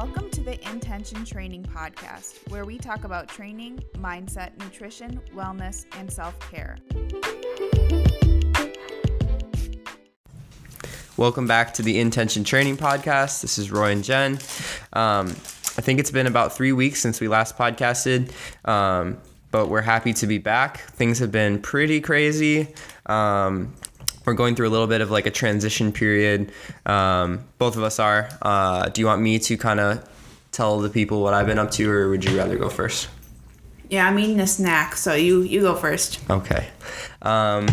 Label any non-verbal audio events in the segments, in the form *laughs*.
Welcome to the Intention Training Podcast, where we talk about training, mindset, nutrition, wellness, and self care. Welcome back to the Intention Training Podcast. This is Roy and Jen. Um, I think it's been about three weeks since we last podcasted, um, but we're happy to be back. Things have been pretty crazy. Um, we're going through a little bit of like a transition period. Um, both of us are. Uh, do you want me to kind of tell the people what I've been up to, or would you rather go first? Yeah, I'm eating a snack, so you you go first. Okay. Um,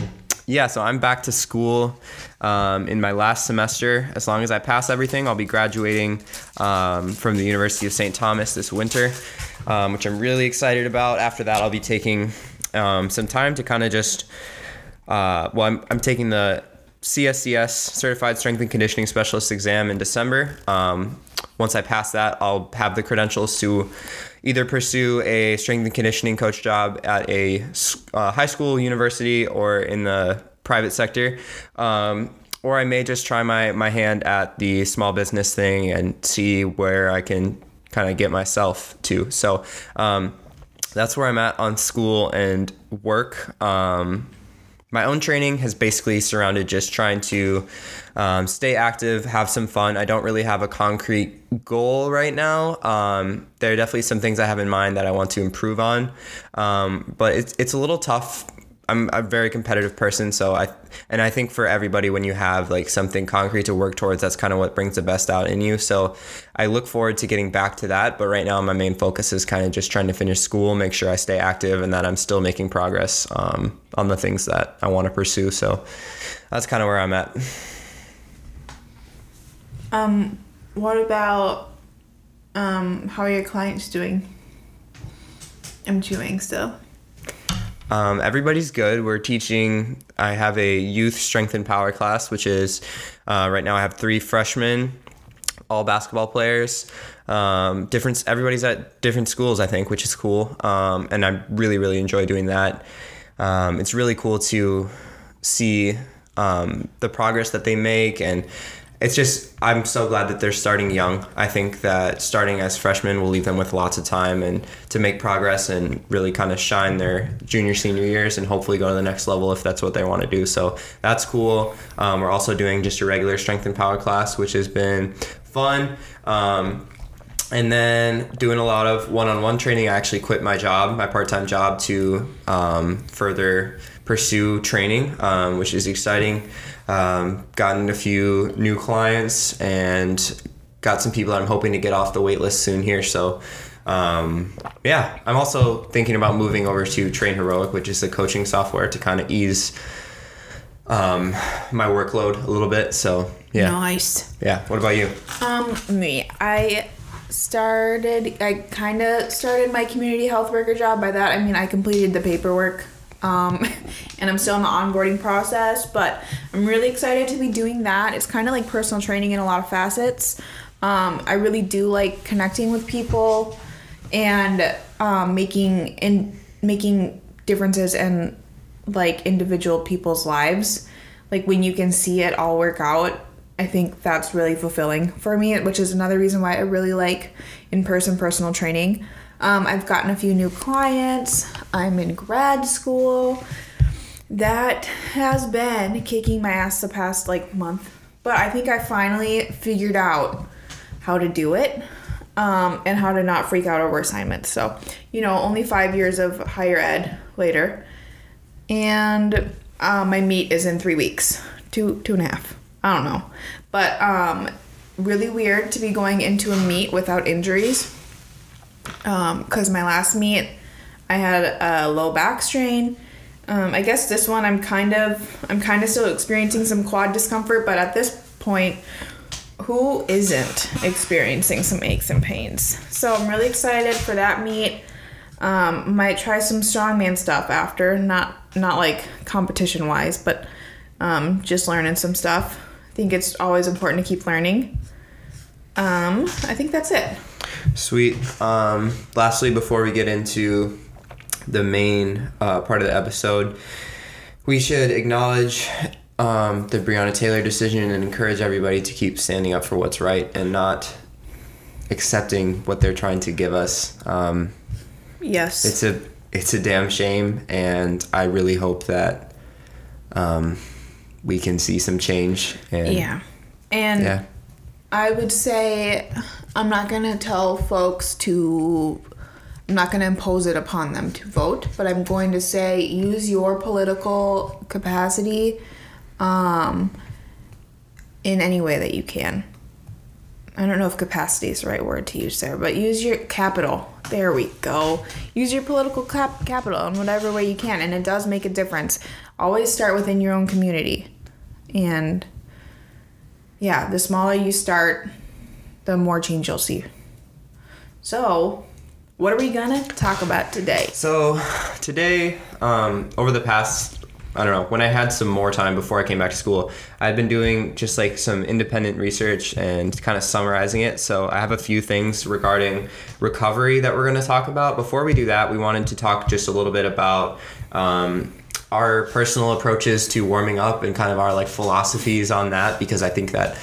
yeah, so I'm back to school um, in my last semester. As long as I pass everything, I'll be graduating um, from the University of St. Thomas this winter, um, which I'm really excited about. After that, I'll be taking um, some time to kind of just, uh, well, I'm, I'm taking the CSCS Certified Strength and Conditioning Specialist exam in December. Um, once I pass that, I'll have the credentials to either pursue a strength and conditioning coach job at a uh, high school, university, or in the private sector. Um, or I may just try my, my hand at the small business thing and see where I can kind of get myself to. So um, that's where I'm at on school and work. Um, my own training has basically surrounded just trying to um, stay active, have some fun. I don't really have a concrete goal right now. Um, there are definitely some things I have in mind that I want to improve on, um, but it's it's a little tough I'm a very competitive person, so I and I think for everybody when you have like something concrete to work towards, that's kind of what brings the best out in you. So I look forward to getting back to that, but right now my main focus is kind of just trying to finish school, make sure I stay active, and that I'm still making progress um, on the things that I want to pursue. So that's kind of where I'm at. Um, what about um, how are your clients doing? I'm chewing still. Um, everybody's good. We're teaching. I have a youth strength and power class, which is uh, right now I have three freshmen, all basketball players. Um, different. Everybody's at different schools, I think, which is cool. Um, and I really, really enjoy doing that. Um, it's really cool to see um, the progress that they make and it's just I'm so glad that they're starting young. I think that starting as freshmen will leave them with lots of time and to make progress and really kind of shine their junior senior years and hopefully go to the next level if that's what they want to do. So that's cool. Um, we're also doing just a regular strength and power class, which has been fun. Um, and then doing a lot of one-on-one training. I actually quit my job, my part-time job, to um, further pursue training, um, which is exciting um, gotten a few new clients and got some people that I'm hoping to get off the wait list soon here. So, um, yeah, I'm also thinking about moving over to Train Heroic, which is the coaching software to kind of ease um, my workload a little bit. So, yeah. Nice. Yeah. What about you? Um, me. I started, I kind of started my community health worker job. By that, I mean I completed the paperwork um, *laughs* and I'm still in the onboarding process, but I'm really excited to be doing that. It's kind of like personal training in a lot of facets. Um, I really do like connecting with people and um, making in making differences in like individual people's lives. Like when you can see it all work out, I think that's really fulfilling for me, which is another reason why I really like in person personal training. Um, I've gotten a few new clients. I'm in grad school. That has been kicking my ass the past like month. But I think I finally figured out how to do it um, and how to not freak out over assignments. So, you know, only five years of higher ed later. And uh, my meet is in three weeks, two, two and a half. I don't know. But um, really weird to be going into a meet without injuries because um, my last meet I had a low back strain. Um, I guess this one I'm kind of I'm kind of still experiencing some quad discomfort, but at this point, who isn't experiencing some aches and pains? So I'm really excited for that meet. Um, might try some strongman stuff after, not not like competition wise, but um, just learning some stuff. I think it's always important to keep learning. Um, I think that's it. Sweet. Um, lastly, before we get into the main uh, part of the episode, we should acknowledge um, the Breonna Taylor decision and encourage everybody to keep standing up for what's right and not accepting what they're trying to give us. Um, Yes. it's a it's a damn shame, and I really hope that um, we can see some change. And yeah. And yeah, I would say I'm not going to tell folks to I'm not going to impose it upon them to vote, but I'm going to say use your political capacity um, in any way that you can. I don't know if capacity is the right word to use there, but use your capital. There we go. Use your political cap- capital in whatever way you can, and it does make a difference. Always start within your own community. And yeah, the smaller you start, the more change you'll see. So, what are we gonna talk about today? So today, um, over the past, I don't know, when I had some more time before I came back to school, I've been doing just like some independent research and kind of summarizing it. So I have a few things regarding recovery that we're to talk about. Before we do that, we wanted to talk just a little bit about. Um, our personal approaches to warming up and kind of our like philosophies on that because I think that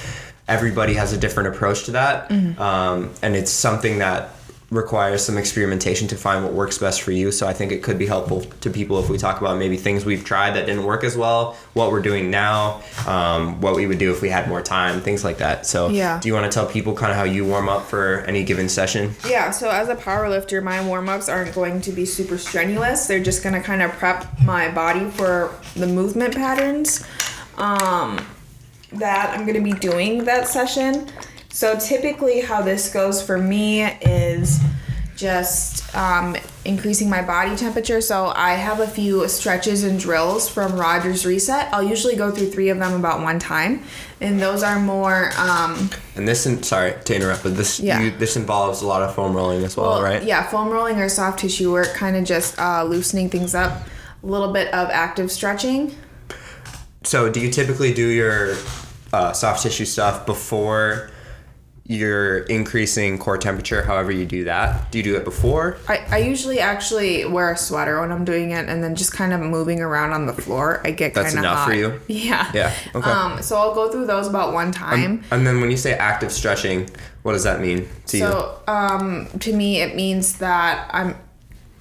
everybody has a different approach to that. Um, and it's something that requires some experimentation to find what works best for you so i think it could be helpful to people if we talk about maybe things we've tried that didn't work as well what we're doing now um, what we would do if we had more time things like that so Yeah. do you want to tell people kind of how you warm up for any given session Yeah, so as a power lifter, my warm ups aren't going to be super strenuous. They're just gonna kind of prep my body for the movement patterns um, that I'm gonna be doing that session. So typically, how this goes for me is just um, increasing my body temperature. So I have a few stretches and drills from Rogers Reset. I'll usually go through three of them about one time, and those are more. Um, and this in, sorry to interrupt but this Yeah. you, this involves a lot of foam rolling as well, Well, right Yeah, foam rolling or soft tissue work, kind of just uh, loosening things up. A little bit of active stretching. So, do you typically do your uh, soft tissue stuff before you're increasing core temperature? However, you do that. Do you do it before? I, I usually actually wear a sweater when I'm doing it, and then just kind of moving around on the floor. I get kind That's of enough hot. for you? *laughs* Yeah. Yeah, okay. Um. So I'll go through those about one time. And then when you say active stretching, what does that mean to you? So, um, to me, it means that I'm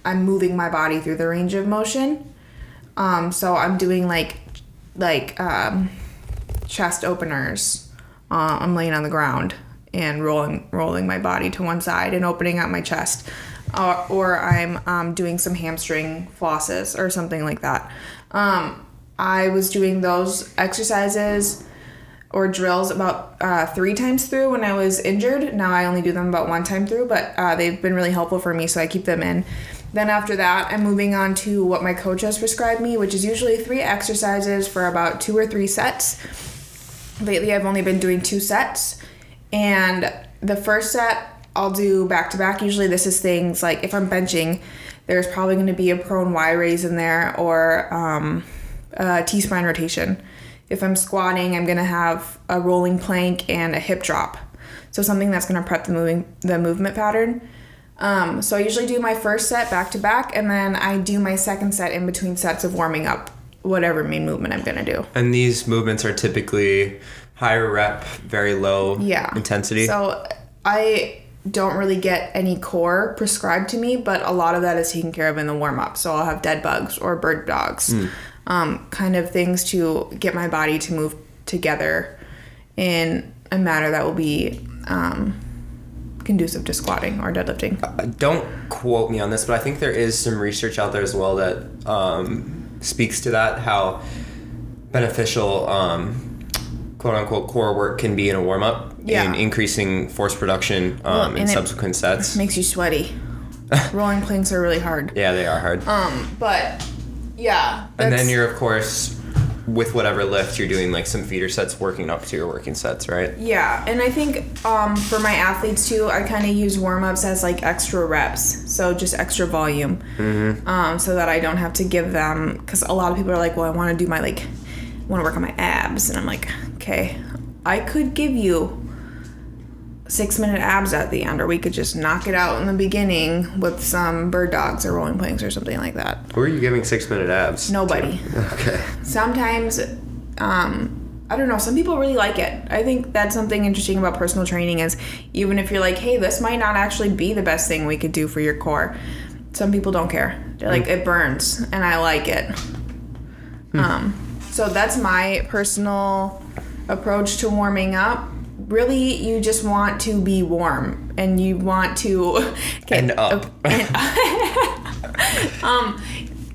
I'm moving my body through the range of motion. Um, so I'm doing like like um, chest openers. Uh, I'm laying on the ground and rolling rolling my body to one side and opening up my chest. Uh, or I'm um, doing some hamstring flosses or something like that. Um, I was doing those exercises or drills about uh, three times through when I was injured. Now I only do them about one time through, but uh, they've been really helpful for me, so I keep them in. Then after that, I'm moving on to what my coach has prescribed me, which is usually three exercises for about two or three sets. Lately, I've only been doing two sets, and the first set I'll do back to back. Usually, this is things like if I'm benching, there's probably going to be a prone Y raise in there or um, a T spine rotation. If I'm squatting, I'm going to have a rolling plank and a hip drop. So something that's going to prep the moving the movement pattern. Um, so I usually do my first set back to back, and then I do my second set in between sets of warming up whatever main movement I'm going to do. and these movements are typically higher rep, very low yeah. intensity. so i don't really get any core prescribed to me but a lot of that is taken care of in the warm-up. So i'll have dead bugs or bird dogs um, kind of things to get my body to move together in a manner that will be um, conducive to squatting or deadlifting. Uh, don't quote me on this, but I think there is some research out there as well that um, speaks to that how beneficial um, quote unquote core work can be in a warm up Yeah. in increasing force production um, in subsequent sets. *laughs* makes you sweaty *laughs* rolling planks are really hard Yeah, they are hard. um but yeah and then you're of course with whatever lift you're doing like some feeder sets working up to your working sets, right? Yeah, and I think um, for my athletes too, I kind of use warm ups as like extra reps, so just extra volume, Mm-hmm. um, so that I don't have to give them. Because a lot of people are like, "Well, I want to do my like, want to work on my abs," and I'm like, "Okay, I could give you six minute abs at the end, or we could just knock it out in the beginning with some bird dogs or rolling planks or something like that." Who are you giving six minute abs? Nobody. Okay. Sometimes um, I don't know. Some people really like it. I think that's something interesting about personal training is even if you're like, hey, this might not actually be the best thing we could do for your core. Some people don't care. They're like, it burns, and I like it. Um, so that's my personal approach to warming up. Really, you just want to be warm, and you want to *laughs* get And up. *laughs* um,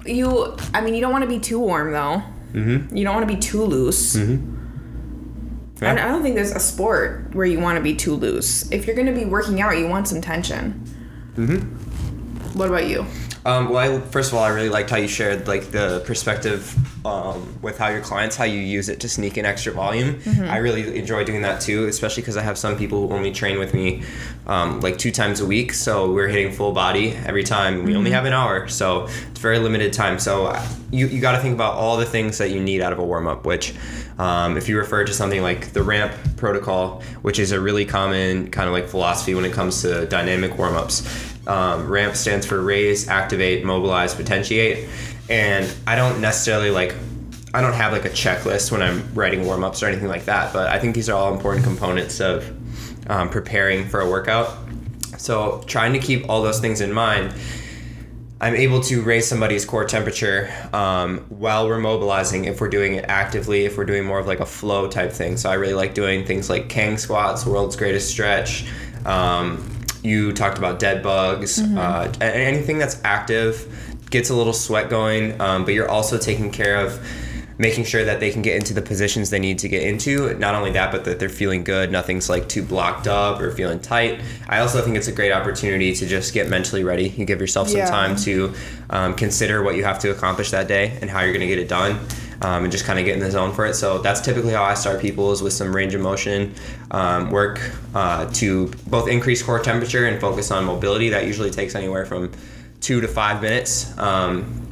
you. I mean, you don't want to be too warm though. Mm-hmm. You don't want to be too loose. Mm-hmm. I, don't- I don't think there's a sport where you want to be too loose. If you're going to be working out, you want some tension. Mm-hmm. What about you? Um, well, I, first of all, I really liked how you shared like the perspective um, with how your clients, how you use it to sneak in extra volume. I really enjoy doing that too, especially because I have some people who only train with me um, like two times a week. So we're hitting full body every time. We only have an hour, so it's very limited time. So uh, you, you got to think about all the things that you need out of a warm up, which um, if you refer to something like the ramp protocol, which is a really common kind of like philosophy when it comes to dynamic warm ups, um, ramp stands for raise, activate, mobilize, potentiate. And I don't necessarily like, I don't have like a checklist when I'm writing warm ups or anything like that, but I think these are all important components of um, preparing for a workout. So trying to keep all those things in mind, I'm able to raise somebody's core temperature um, while we're mobilizing if we're doing it actively, if we're doing more of like a flow type thing. So I really like doing things like Kang squats, world's greatest stretch. Um, you talked about dead bugs, uh, anything that's active gets a little sweat going, um, but you're also taking care of making sure that they can get into the positions they need to get into. Not only that, but that they're feeling good. Nothing's like too blocked up or feeling tight. I also think it's a great opportunity to just get mentally ready. You give yourself some Yeah. time to um, consider what you have to accomplish that day and how you're going to get it done. Um, and just kind of get in the zone for it. So that's typically how I start people is with some range of motion um, work uh, to both increase core temperature and focus on mobility. That usually takes anywhere from two to five minutes. Um,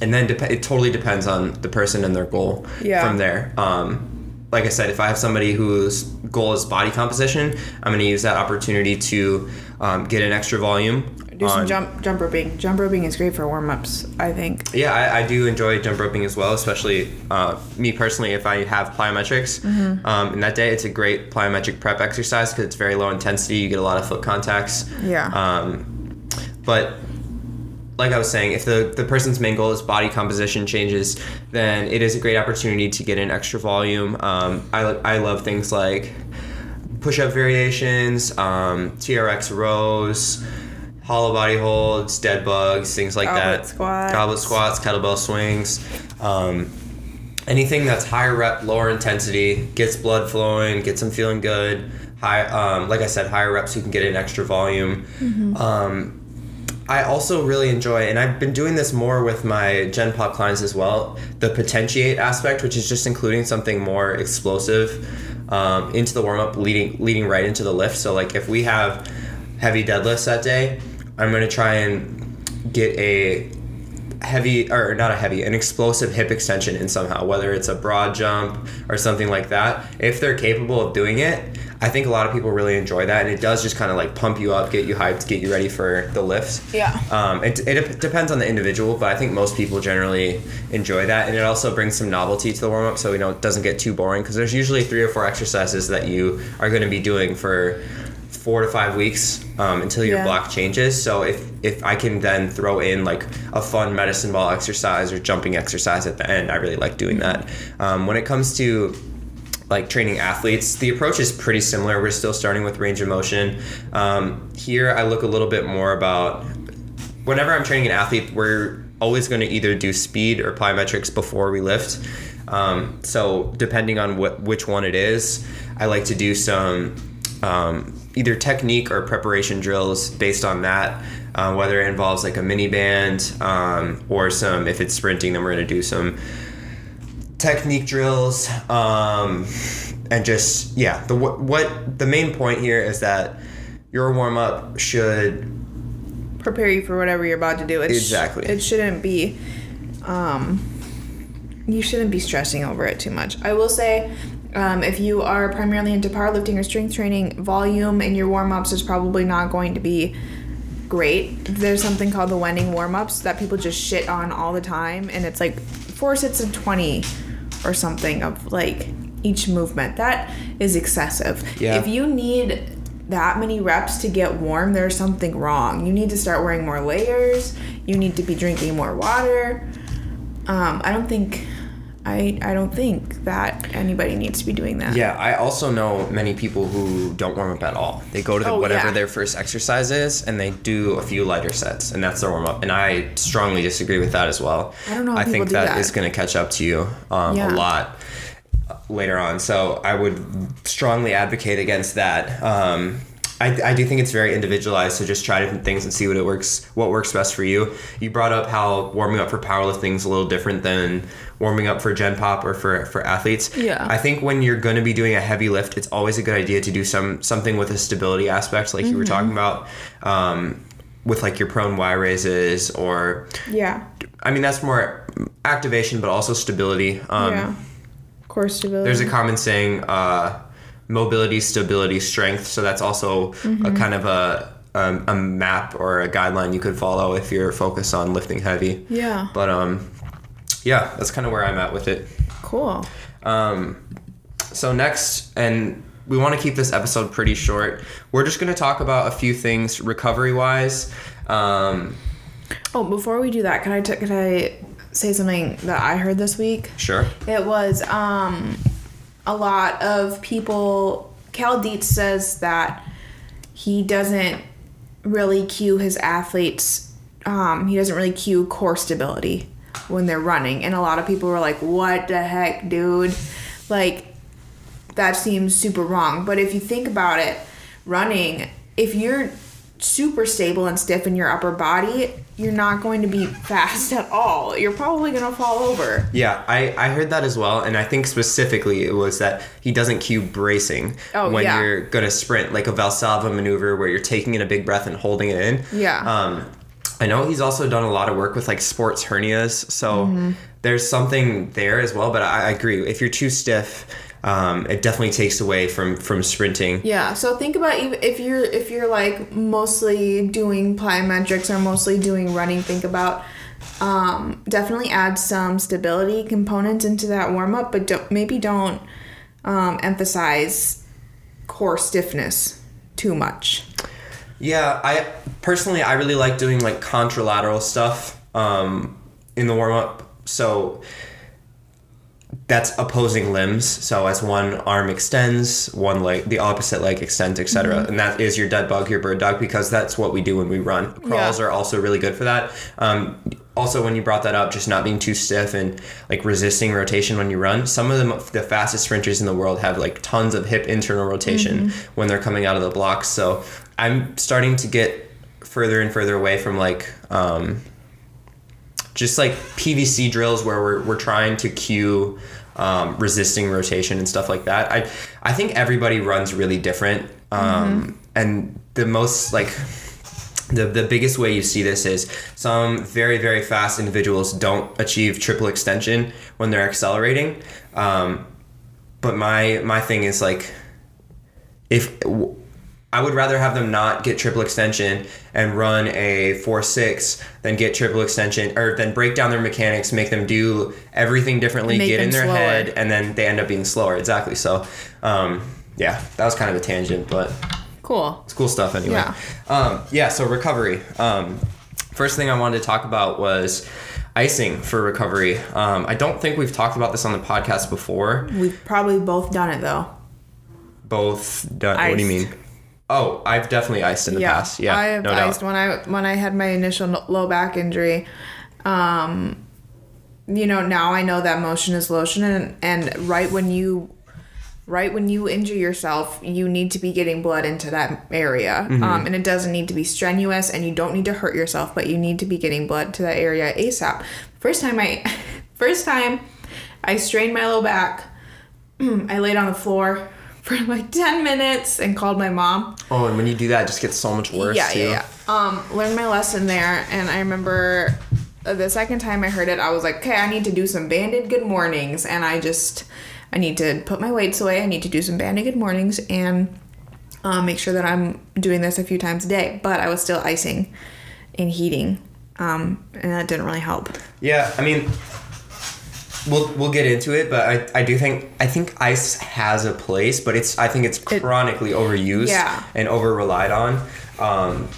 and then it totally depends on the person and their goal Yeah. from there. Um, like I said, if I have somebody whose goal is body composition, I'm going to use that opportunity to um, get an extra volume. Do some on- jump jump roping. Jump roping is great for warm ups. I think. Yeah, I, I do enjoy jump roping as well, especially uh, me personally. If I have plyometrics, Mm-hmm. um, in that day, it's a great plyometric prep exercise because it's very low intensity. You get a lot of foot contacts. Yeah. Um, but like I was saying, if the, the person's main goal is body composition changes, then it is a great opportunity to get in extra volume. Um, I, I love things like push up variations, um, TRX rows, hollow body holds, dead bugs, things like Goblet that. squats. Goblet squats, kettlebell swings. Um, anything that's higher rep, lower intensity, gets blood flowing, gets them feeling good. High, um, like I said, higher reps you can get an extra volume. Um, I also really enjoy, and I've been doing this more with my Gen Pop clients as well, the potentiate aspect, which is just including something more explosive um, into the warm up, leading leading right into the lift. So like if we have heavy deadlifts that day, I'm gonna try and get a heavy or not a heavy an explosive hip extension in somehow whether it's a broad jump or something like that if they're capable of doing it i think a lot of people really enjoy that and it does just kind of like pump you up get you hyped get you ready for the lift Yeah. um, it, it depends on the individual but i think most people generally enjoy that and it also brings some novelty to the warm-up so you know it doesn't get too boring because there's usually three or four exercises that you are going to be doing for four to five weeks um, until your Yeah. block changes. So if if I can then throw in like a fun medicine ball exercise or jumping exercise at the end, I really like doing that. Um, when it comes to like training athletes, the approach is pretty similar. We're still starting with range of motion. Um, here, I look a little bit more about whenever I'm training an athlete, we're always going to either do speed or plyometrics before we lift. Um, so depending on what which one it is, I like to do some um, either technique or preparation drills based on that. Uh, whether it involves like a mini band um, or some, if it's sprinting, then we're going to do some technique drills um, and just yeah. The what, what the main point here is that your warm up should Prepare you for whatever you're about to do. It sh- Exactly. it shouldn't be. Um, you shouldn't be stressing over it too much. I will say, um, if you are primarily into powerlifting or strength training, volume in your warm ups is probably not going to be great. There's something called the Wendler warm ups that people just shit on all the time, and it's like four sets of 20 or something of like each movement. That is excessive. Yeah. If you need that many reps to get warm, there's something wrong. You need to start wearing more layers. You need to be drinking more water. Um, I don't think I I don't think that anybody needs to be doing that. Yeah, I also know many people who don't warm up at all. They go to the, Oh, whatever yeah. their first exercise is and they do a few lighter sets and that's their warm up. And I strongly disagree with that as well. I don't know I think do that that. is going to catch up to you um, Yeah. a lot later on. So I would strongly advocate against that. Um, I, I do think it's very individualized. So just try different things and see what it works, what works best for you. You brought up how warming up for powerlifting is a little different than warming up for Gen Pop or for for athletes. Yeah. I think when you're going to be doing a heavy lift, it's always a good idea to do some something with a stability aspect, like you were talking about. Um, with like your prone Y raises, or Yeah. I mean that's more activation, but also stability. Um, yeah. Core stability. there's a common saying, uh, mobility, stability, strength. So that's also a kind of a, a a map or a guideline you could follow if you're focused on lifting heavy. yeah. But um, yeah, that's kind of where I'm at with it. Cool. Um, so next, and we want to keep this episode pretty short. We're just going to talk about a few things recovery wise. Um, Oh, before we do that, can I t- can I say something that I heard this week? sure. It was um, a lot of people. Cal Dietz says that he doesn't really cue his athletes. Um, he doesn't really cue core stability when they're running, and a lot of people were like, "What the heck, dude?" Like that seems super wrong. But if you think about it, running, if you're super stable and stiff in your upper body, you're not going to be *laughs* fast at all. You're probably going to fall over. Yeah, I, I heard that as well, and I think specifically it was that he doesn't cue bracing Oh, when yeah. you're gonna sprint, like a Valsalva maneuver where you're taking in a big breath and holding it in. Yeah. Um, I know he's also done a lot of work with like sports hernias, so Mm-hmm. there's something there as well. But I, I agree, if you're too stiff, um, it definitely takes away from from sprinting. Yeah, so think about if if you're if you're like mostly doing plyometrics or mostly doing running, think about um, definitely add some stability components into that warm up, but don't, maybe don't um, emphasize core stiffness too much. Yeah, I personally I really like doing like contralateral stuff um, in the warm up. So that's opposing limbs. So as one arm extends, one leg, the opposite leg extends, etc. And that is your dead bug, your bird dog, because that's what we do when we run. Crawls Yeah. are also really good for that. Um, also, when you brought that up, just not being too stiff and like resisting rotation when you run. Some of them, the fastest sprinters in the world, have like tons of hip internal rotation when they're coming out of the blocks. So I'm starting to get further and further away from like um, just like PVC drills where we're, we're trying to cue um, resisting rotation and stuff like that. I I think everybody runs really different, um, and the most like the the biggest way you see this is some very very fast individuals don't achieve triple extension when they're accelerating. Um, but my my thing is like if I would rather have them not get triple extension and run a four six than get triple extension or then break down their mechanics, make them do everything differently, Make get in their slower. head, and then they end up being slower. Exactly. So, um, yeah, that was kind of a tangent, but Cool. it's cool stuff anyway. Yeah. Um, yeah. So recovery. Um, first thing I wanted to talk about was icing for recovery. Um, I don't think we've talked about this on the podcast before. We've probably both done it though. Both done. What do you mean? Oh, I've definitely iced in the past. Yeah, I have no iced doubt. when I when I had my initial low back injury. Um, you know, now I know that motion is lotion, and and right when you right when you injure yourself, you need to be getting blood into that area. Mm-hmm. Um, and it doesn't need to be strenuous, and you don't need to hurt yourself, but you need to be getting blood to that area ASAP. First time I, *laughs* first time, I strained my low back. *clears throat* I laid on the floor *laughs* for like ten minutes and called my mom. Oh, and when you do that, it just gets so much worse Yeah, too. yeah, yeah. Um, learned my lesson there, and I remember uh, the second time I heard it, I was like, okay, I need to do some banded good mornings, and I just, I need to put my weights away. I need to do some banded good mornings and um, make sure that I'm doing this a few times a day. But I was still icing and heating, um, and that didn't really help. Yeah, I mean, we'll we'll get into it, but I, I do think I think ice has a place, but it's I think it's It- chronically overused Yeah. and over relied on. Um,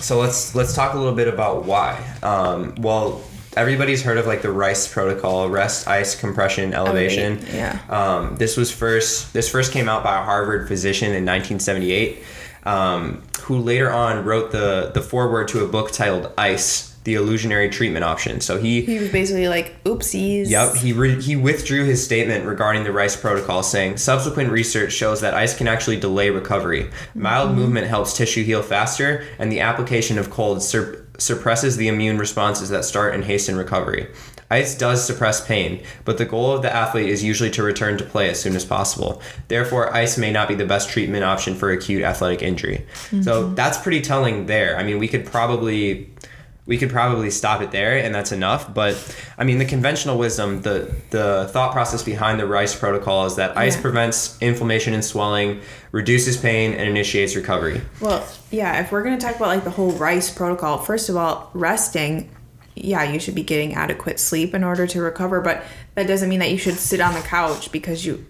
so let's let's talk a little bit about why. Um, well, everybody's heard of like the Rice protocol: rest, ice, compression, elevation. Elevate, yeah. Um, this was first. This first came out by a Harvard physician in 1978, um, who later on wrote the the foreword to a book titled "Ice: The Illusionary Treatment Option." So he He was basically like, oopsies. Yep, he re- he withdrew his statement regarding the Rice protocol, saying subsequent research shows that ice can actually delay recovery. Mild mm-hmm. movement helps tissue heal faster, and the application of cold sur- suppresses the immune responses that start and hasten recovery. Ice does suppress pain, but the goal of the athlete is usually to return to play as soon as possible. Therefore, ice may not be the best treatment option for acute athletic injury. Mm-hmm. So that's pretty telling there. I mean, we could probably we could probably stop it there and that's enough but i mean the conventional wisdom the the thought process behind the rice protocol is that ice Yeah. prevents inflammation and swelling reduces pain and initiates recovery Well, yeah, if we're going to talk about like the whole rice protocol, first of all, resting, yeah, you should be getting adequate sleep in order to recover, but that doesn't mean that you should sit on the couch because you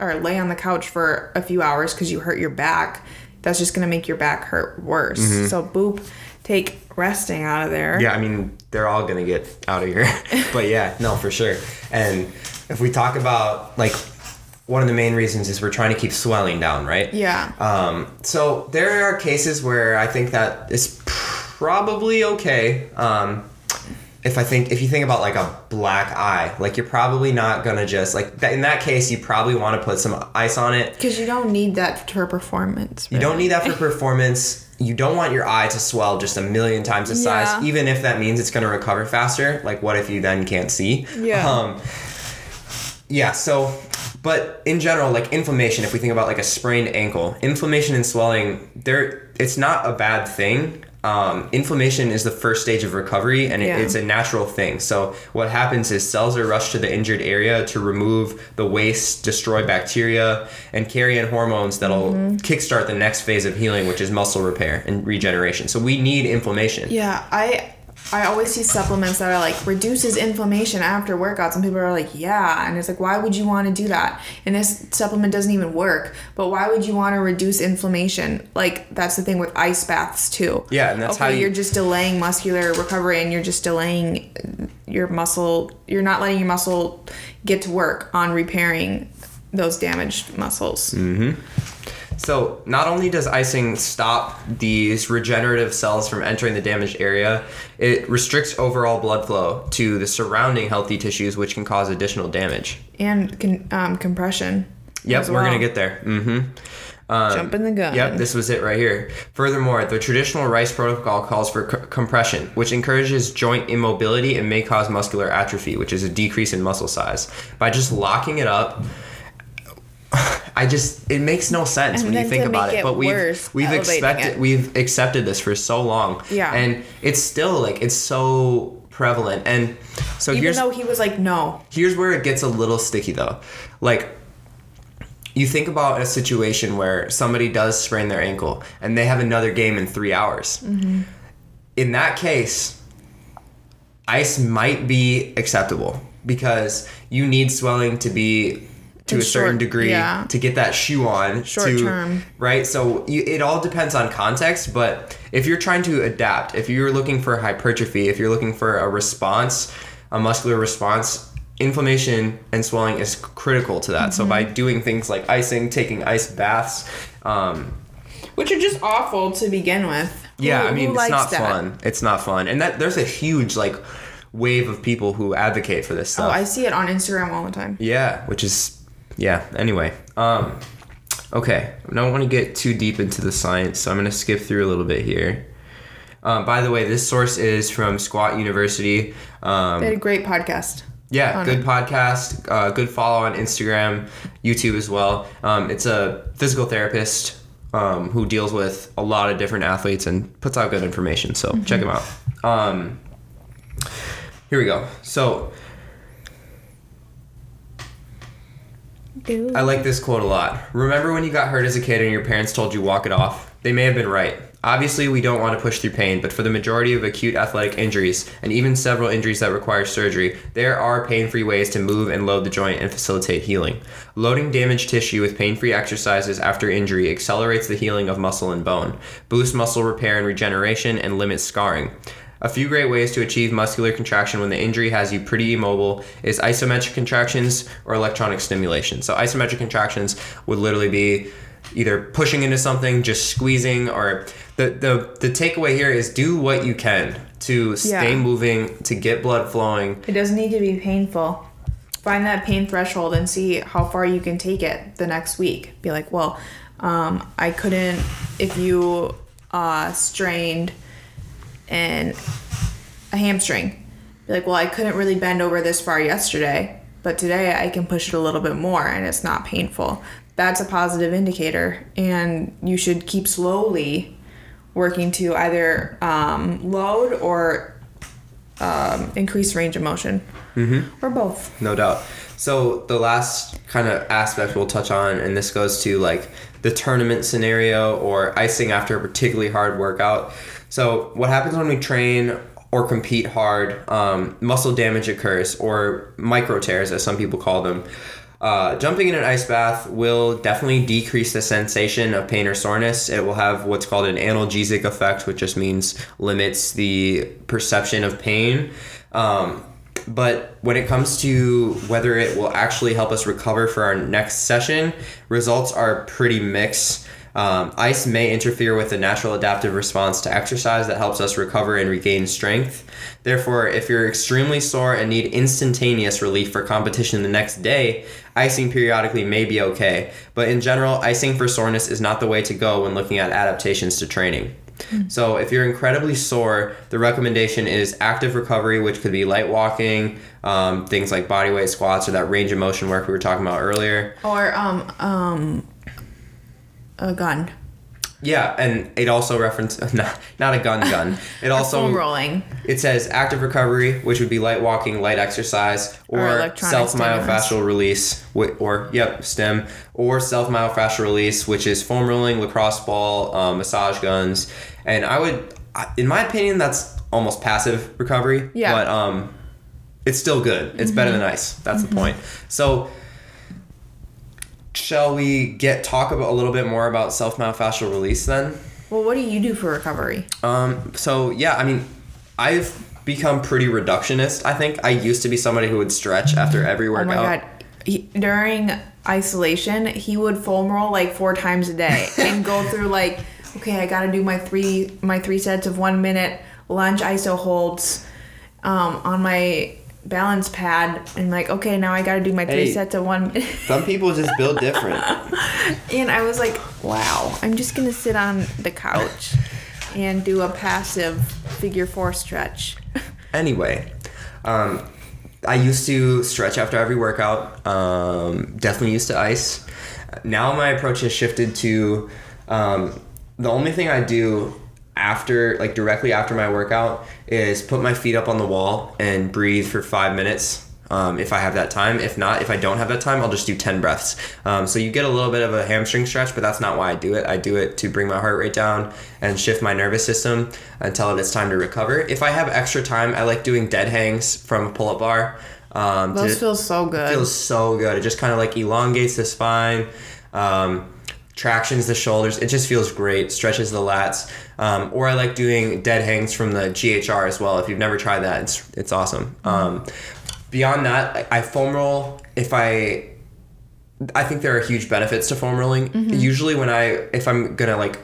or lay on the couch for a few hours because you hurt your back. That's just going to make your back hurt worse. Mm-hmm. So, boop, take resting out of there. yeah i mean they're all gonna get out of here *laughs* *laughs* but yeah no for sure and if we talk about like one of the main reasons is we're trying to keep swelling down right Yeah. Um, so there are cases where I think that is probably okay. Um, if I think if you think about like a black eye, like you're probably not gonna just like in that case you probably want to put some ice on it. Because you don't need that for performance. You don't need that for *laughs* performance. You don't want your eye to swell just a million times the size, even if that means it's gonna recover faster. Like what if you then can't see? Yeah. Um, yeah, so but in general, like inflammation, if we think about like a sprained ankle, inflammation and swelling, there it's not a bad thing. Um, inflammation is the first stage of recovery and it, Yeah. it's a natural thing. So what happens is cells are rushed to the injured area to remove the waste, destroy bacteria, and carry in hormones that'll Mm-hmm. kickstart the next phase of healing, which is muscle repair and regeneration. So we need inflammation. Yeah, I I always see supplements that are like reduces inflammation after workouts, and people are like, yeah, and it's like, why would you want to do that? And this supplement doesn't even work, but why would you want to reduce inflammation? Like that's the thing with ice baths too. Yeah, and that's okay, how you- you're just delaying muscular recovery, and you're just delaying your muscle. You're not letting your muscle get to work on repairing those damaged muscles. Mm. So, not only does icing stop these regenerative cells from entering the damaged area, it restricts overall blood flow to the surrounding healthy tissues, which can cause additional damage. And con- um, compression. Yep, as we're gonna get there. Mm-hmm. Um, Jumping the gun. Yep, this was it right here. Furthermore, the traditional Rice protocol calls for c- compression, which encourages joint immobility and may cause muscular atrophy, which is a decrease in muscle size. By just locking it up, I just it makes no sense And when you think about it. it But we've we've expected it. we've accepted this for so long. Yeah. And it's still like it's so prevalent. And so Even here's though he was like, no, Here's where it gets a little sticky though. Like you think about a situation where somebody does sprain their ankle and they have another game in 3 hours. Mm-hmm. In that case, ice might be acceptable because you need swelling to be to In a certain short- degree yeah. to get that shoe on Short to term. right so you, it all depends on context but if you're trying to adapt if you're looking for hypertrophy if you're looking for a response a muscular response inflammation and swelling is critical to that so by Mm-hmm. doing things like icing taking ice baths um, which are just awful to begin with. yeah Who- i mean it's not that? fun it's not fun and that there's a huge like wave of people who advocate for this Oh, stuff I see it on Instagram all the time. Yeah, which is yeah. Anyway, um, okay. I don't want to get too deep into the science, so I'm gonna skip through a little bit here. Um, by the way, this source is from Squat University. Um, They had a great podcast. yeah, good it. podcast. Uh, good follow on Instagram, YouTube as well. Um, it's a physical therapist um, who deals with a lot of different athletes and puts out good information. So check him out. Um, here we go. So do. I like this quote a lot. Remember when you got hurt as a kid and your parents told you walk it off? They may have been right. Obviously, we don't want to push through pain, but for the majority of acute athletic injuries, and even several injuries that require surgery, there are pain free ways to move and load the joint and facilitate healing. Loading damaged tissue with pain free exercises after injury accelerates the healing of muscle and bone, boosts muscle repair and regeneration, and limits scarring. A few great ways to achieve muscular contraction when the injury has you pretty immobile is isometric contractions or electronic stimulation. So, isometric contractions would literally be either pushing into something, just squeezing, or the the, the takeaway here is do what you can to stay Yeah. moving, to get blood flowing. It doesn't need to be painful. Find that pain threshold and see how far you can take it the next week. Be like, well, um, I couldn't if you uh, strained and a hamstring. Be like, well, I couldn't really bend over this far yesterday, but today I can push it a little bit more and it's not painful. That's a positive indicator, and you should keep slowly working to either um, load or um, increase range of motion, mm-hmm. or both. No doubt. So the last kind of aspect we'll touch on, and this goes to like the tournament scenario or icing after a particularly hard workout. So what happens when we train or compete hard? Um, muscle damage occurs, or micro tears, as some people call them. Uh, jumping in an ice bath will definitely decrease the sensation of pain or soreness. It will have what's called an analgesic effect, which just means limits the perception of pain. Um, but when it comes to whether it will actually help us recover for our next session, results are pretty mixed. Um, ice may interfere with the natural adaptive response to exercise that helps us recover and regain strength. Therefore, if you're extremely sore and need instantaneous relief for competition the next day, icing periodically may be okay. But in general, icing for soreness is not the way to go when looking at adaptations to training. So, if you're incredibly sore, the recommendation is active recovery, which could be light walking, um, things like bodyweight squats, or that range of motion work we were talking about earlier. Or um um a gun. Yeah, and it also references *laughs* not, not a gun gun. It *laughs* also Foam rolling. it says active recovery, which would be light walking, light exercise, Or or, self myofascial release, or yep, stem, or self myofascial release, which is foam rolling, lacrosse ball, um, massage guns, and I would, in my opinion, that's almost passive recovery. Yeah. But um, it's still good. It's better than ice. That's the point. So. Shall we get talk about a little bit more about self myofascial release then? Well, what do you do for recovery? Um, so yeah, I mean, I've become pretty reductionist. I think I used to be somebody who would stretch after every Oh workout. my god. He, during isolation, he would foam roll like four times a day *laughs* and go through like, okay, I gotta do my three my three sets of one minute lunge iso holds um, on my balance pad and like, okay, now I gotta do my three Hey. sets of one minute. Some people just build different. *laughs* and I was like, wow, I'm just gonna sit on the couch and do a passive figure four stretch. *laughs* anyway, um, I used to stretch after every workout. Um, definitely used to ice. Now my approach has shifted to um, the only thing I do after, like directly after my workout, is put my feet up on the wall and breathe for five minutes. Um, if I have that time. If not, if I don't have that time, I'll just do 10 breaths. Um, so you get a little bit of a hamstring stretch, but that's not why I do it. I do it to bring my heart rate down and shift my nervous system until it's time to recover. If I have extra time, I like doing dead hangs from a pull up bar. Um, Those to- feel so good. feels so good. It just kind of like elongates the spine, um, tractions the shoulders. It just feels great. Stretches the lats. Um, or I like doing dead hangs from the GHR as well. If you've never tried that, it's it's awesome. Um, beyond that, I, I foam roll if I. I think there are huge benefits to foam rolling. Usually, when I if I'm gonna like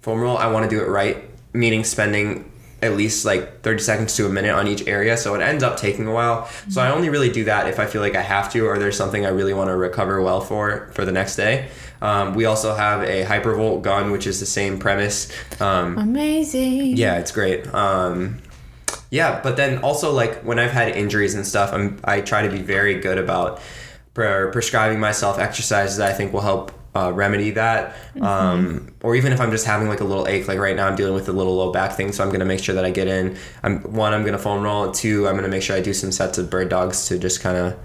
foam roll, I want to do it right, meaning spending at least like 30 seconds to a minute on each area. So it ends up taking a while. So I only really do that if I feel like I have to or there's something I really want to recover well for for the next day. Um, we also have a hypervolt gun, which is the same premise. Um, Amazing. yeah, it's great. Um, yeah, but then also like when I've had injuries and stuff, I'm I try to be very good about pre- prescribing myself exercises that I think will help uh, remedy that. Um, or even if I'm just having like a little ache, like right now I'm dealing with a little low back thing, so I'm gonna make sure that I get in. I'm one, I'm gonna foam roll. Two, I'm gonna make sure I do some sets of bird dogs to just kind of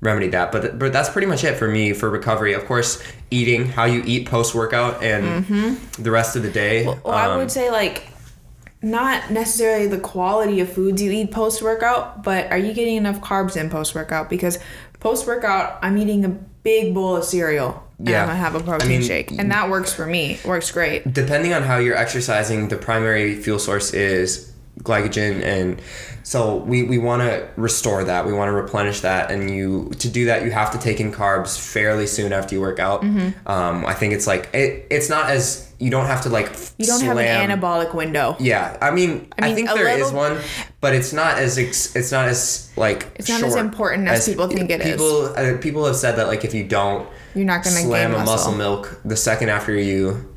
remedy that. But but that's pretty much it for me for recovery. Of course, eating, how you eat post workout, and the rest of the day. Well, I Um, would say like not necessarily the quality of foods you eat post workout, but are you getting enough carbs in post workout? Because post workout, I'm eating a big bowl of cereal. And Yeah. Um, I'm gonna have a protein mean, shake, and that works for me. It works great. depending on how you're exercising, the primary fuel source is glycogen, and so we, we want to restore that. We want to replenish that, and you to do that, you have to take in carbs fairly soon after you work out. Mm-hmm. Um, I think it's like it, it's not as you don't have to like You don't have an anabolic window. Yeah, I mean, I, mean, think a there is little- one, but it's not as ex- it's not as like It's not as important as people think it is. people, uh, People have said that like if you don't You're not gonna slam gain a muscle muscle. milk the second after you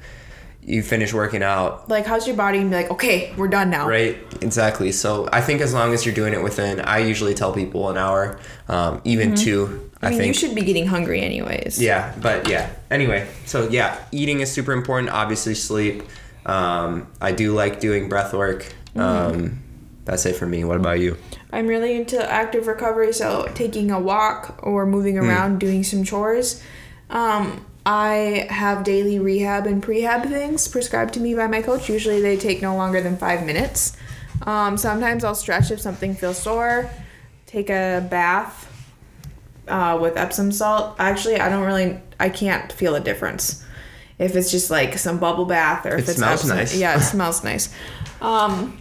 you finish working out, Like, how's your body? And be like, okay, we're done now. right? Exactly. So I think as long as you're doing it within, I usually tell people an hour, um, even two. Mm-hmm. I mean, think you should be getting hungry anyways. yeah, but yeah. Anyway, so yeah, eating is super important. Obviously, sleep. Um, I do like doing breath work. Mm-hmm. Um, that's it for me. What about you? I'm really into active recovery, so taking a walk or moving Hmm. around, doing some chores. Um, I have daily rehab and prehab things prescribed to me by my coach. Usually they take no longer than five minutes. Um, sometimes I'll stretch if something feels sore, take a bath uh, with Epsom salt. Actually, I don't really, I can't feel a difference. If it's just like some bubble bath or if It it's smells Epsom- nice. Yeah, it *laughs* smells nice. Um,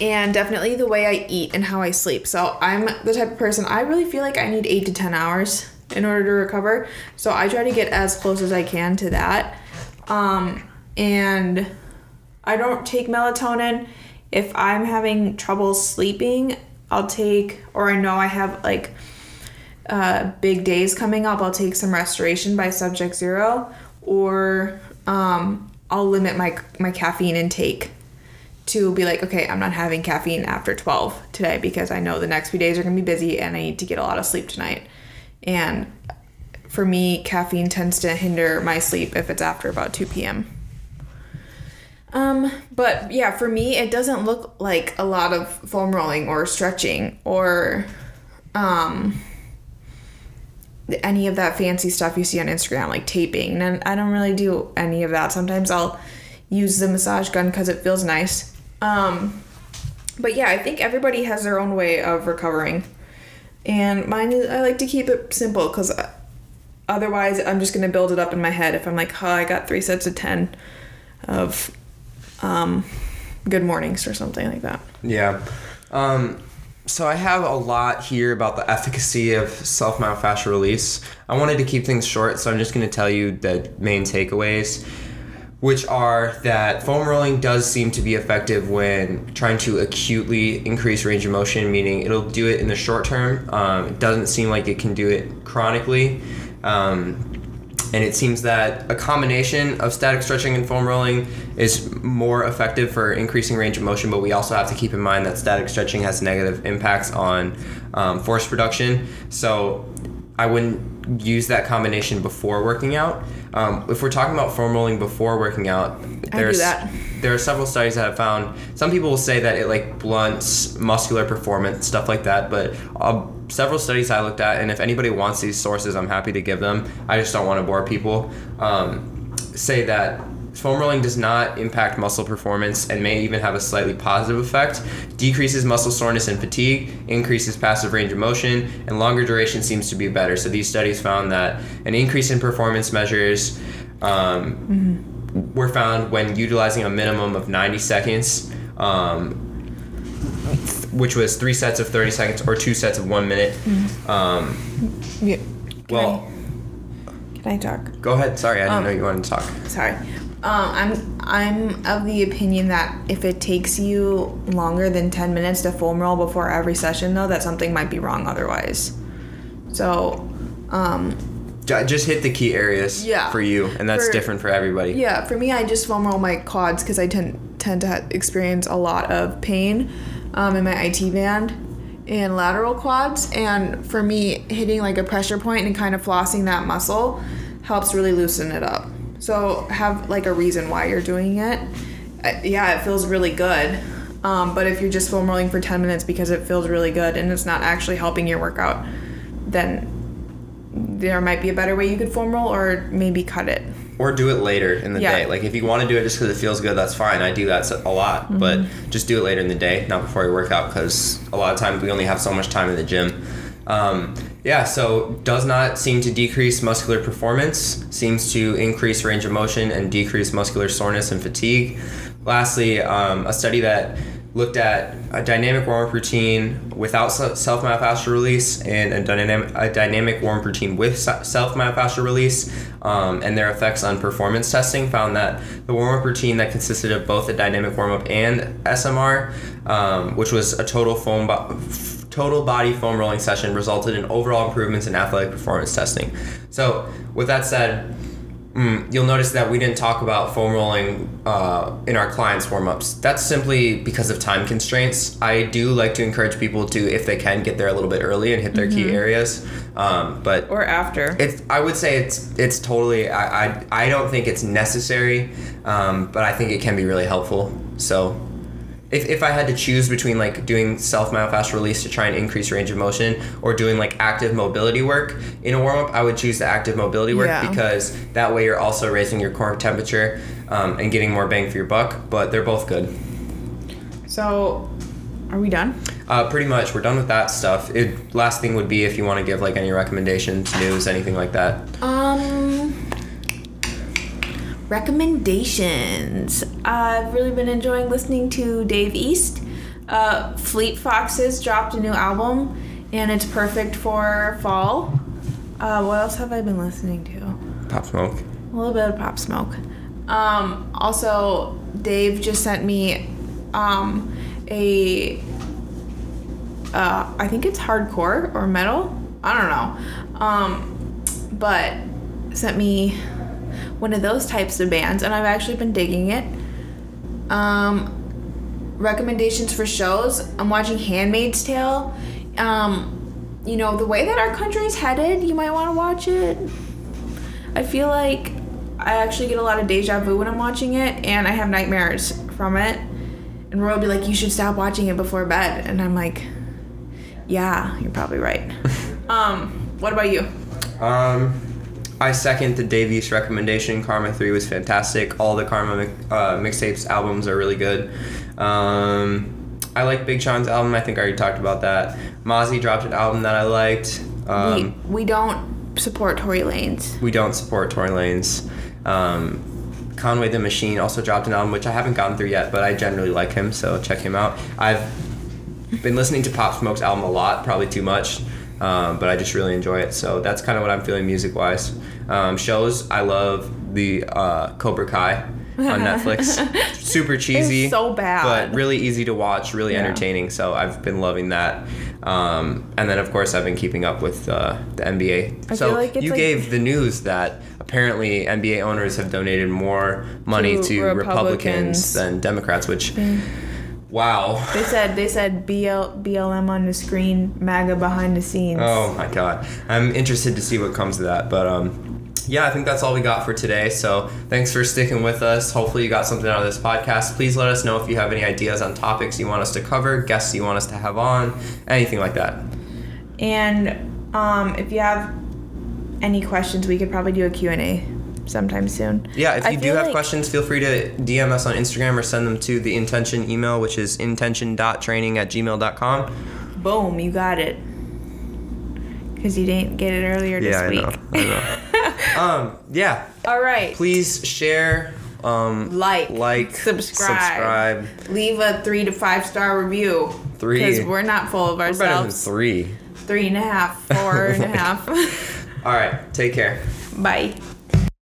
and definitely the way I eat and how I sleep. So I'm the type of person I really feel like I need eight to ten hours in order to recover. So I try to get as close as I can to that. Um, and I don't take melatonin. If I'm having trouble sleeping, I'll take, or I know I have like uh, big days coming up, I'll take some restoration by Subject Zero, or um, I'll limit my my caffeine intake to be like, okay, I'm not having caffeine after 12 today because I know the next few days are gonna be busy and I need to get a lot of sleep tonight. And for me, caffeine tends to hinder my sleep if it's after about 2 p.m. Um, but yeah, for me, it doesn't look like a lot of foam rolling or stretching or um, any of that fancy stuff you see on Instagram, like taping. And I don't really do any of that. Sometimes I'll use the massage gun because it feels nice. Um, but yeah, I think everybody has their own way of recovering. And mine is, I like to keep it simple because otherwise I'm just going to build it up in my head. If I'm like, oh, I got three sets of 10 of um, good mornings or something like that. Yeah. Um, so I have a lot here about the efficacy of self myofascial release. I wanted to keep things short, so I'm just going to tell you the main takeaways, which are that foam rolling does seem to be effective when trying to acutely increase range of motion, meaning it'll do it in the short term. Um, it doesn't seem like it can do it chronically. Um, and it seems that a combination of static stretching and foam rolling is more effective for increasing range of motion but we also have to keep in mind that static stretching has negative impacts on um, force production so i wouldn't use that combination before working out um, if we're talking about foam rolling before working out there's there are several studies that have found some people will say that it like blunts muscular performance stuff like that but uh, several studies i looked at and if anybody wants these sources i'm happy to give them. I just don't want to bore people um, say that foam rolling does not impact muscle performance and may even have a slightly positive effect decreases muscle soreness and fatigue increases passive range of motion and longer duration seems to be better so these studies found that an increase in performance measures um, were found when utilizing a minimum of 90 seconds, um, which was three sets of 30 seconds or two sets of one minute. Um, Yeah. Can well, I, can I talk? go ahead. Sorry, I didn't Um, know you wanted to talk. Sorry. Um, I'm I'm of the opinion that if it takes you longer than ten minutes to foam roll before every session, though, that something might be wrong otherwise. So, um, Just hit the key areas Yeah. for you, and that's For- different for everybody. yeah, for me, I just foam roll my quads because I tend tend to experience a lot of pain um, in my IT band and lateral quads, and for me, hitting like a pressure point and kind of flossing that muscle helps really loosen it up. So have like a reason why you're doing it. Uh, yeah, it feels really good. Um, but if you're just foam rolling for 10 minutes because it feels really good and it's not actually helping your workout, then there might be a better way you could foam roll, or maybe cut it. or do it later in the Yeah. day. Like if you want to do it just because it feels good, that's fine. I do that a lot, Mm-hmm. but just do it later in the day, not before your workout, because a lot of times we only have so much time in the gym. Um, yeah, so does not seem to decrease muscular performance, seems to increase range of motion and decrease muscular soreness and fatigue. Lastly, um, a study that looked at a dynamic warm-up routine without self myofascial release and a dynamic, a dynamic warm-up routine with self myofascial release um, and their effects on performance testing found that the warm-up routine that consisted of both a dynamic warm-up and SMR, um, which was a total foam bo- total body foam rolling session, resulted in overall improvements in athletic performance testing. So, with that said, Mm, you'll notice that we didn't talk about foam rolling uh, in our clients' warm ups. That's simply because of time constraints. I do like to encourage people to, if they can, get there a little bit early and hit their key areas. Um, but Or after. it's, I would say it's it's totally. I I, I don't think it's necessary, um, but I think it can be really helpful. So. If, if I had to choose between like doing self myofascial release to try and increase range of motion or doing like active mobility work in a warm up, I would choose the active mobility work Yeah. because that way you're also raising your core temperature um, and getting more bang for your buck. But they're both good. So, are we done? Uh, pretty much, we're done with that stuff. It, last thing would be if you want to give like any recommendations, news, anything like that. Um, recommendations. I've really been enjoying listening to Dave East. Uh, Fleet Foxes dropped a new album, and it's perfect for fall. Uh, what else have I been listening to? Pop Smoke. A little bit of Pop Smoke. Um, also, Dave just sent me um, a. Uh, I think it's hardcore or metal. I don't know. Um, but sent me one of those types of bands, and I've actually been digging it. Um, recommendations for shows. I'm watching Handmaid's Tale. Um, you know, the way that our country's headed, you might want to watch it. I feel like I actually get a lot of deja vu when I'm watching it, and I have nightmares from it. And Roy will be like, "You should stop watching it before bed," and I'm like, "Yeah, you're probably right." *laughs* um, what about you? Um, I second the Dave East recommendation. Karma 3 was fantastic. All the Karma uh, mixtapes albums are really good. Um, I like Big Sean's album. I think I already talked about that. Mozzy dropped an album that I liked. Um, we we don't support Tory Lanez. we don't support Tory Lanez. Um, Conway the Machine also dropped an album, which I haven't gotten through yet, but I generally like him, so check him out. I've been listening to Pop Smoke's album a lot, probably too much, um, but I just really enjoy it. So that's kind of what I'm feeling music wise. Um, shows, I love the uh, Cobra Kai on Netflix. *laughs* Super cheesy, so bad. but really easy to watch, really Yeah. entertaining. So I've been loving that. Um, and then of course I've been keeping up with uh, the NBA. I so like you like- gave the news that apparently NBA owners have donated more money To to, Republicans. Republicans. than Democrats, which wow. They said they said BL, BLM on the screen, MAGA behind the scenes. Oh my god. I'm interested to see what comes of that, but um yeah, I think that's all we got for today. So, thanks for sticking with us. Hopefully, you got something out of this podcast. Please let us know if you have any ideas on topics you want us to cover, guests you want us to have on, anything like that. And um, if you have any questions, we could probably do a Q&A sometime soon. Yeah, if you do have like- questions, feel free to DM us on Instagram or send them to the intention email, which is intention.training at gmail.com. Boom, you got it. Because you didn't get it earlier this Yeah, I week. know. I know. *laughs* um, yeah, All right. please share, um, Like, like, subscribe. subscribe. Leave a three to five star review. Three. Because we're not full of We're better than ourselves. three. Three and a half, four and a *laughs* half. All right, take care. Bye.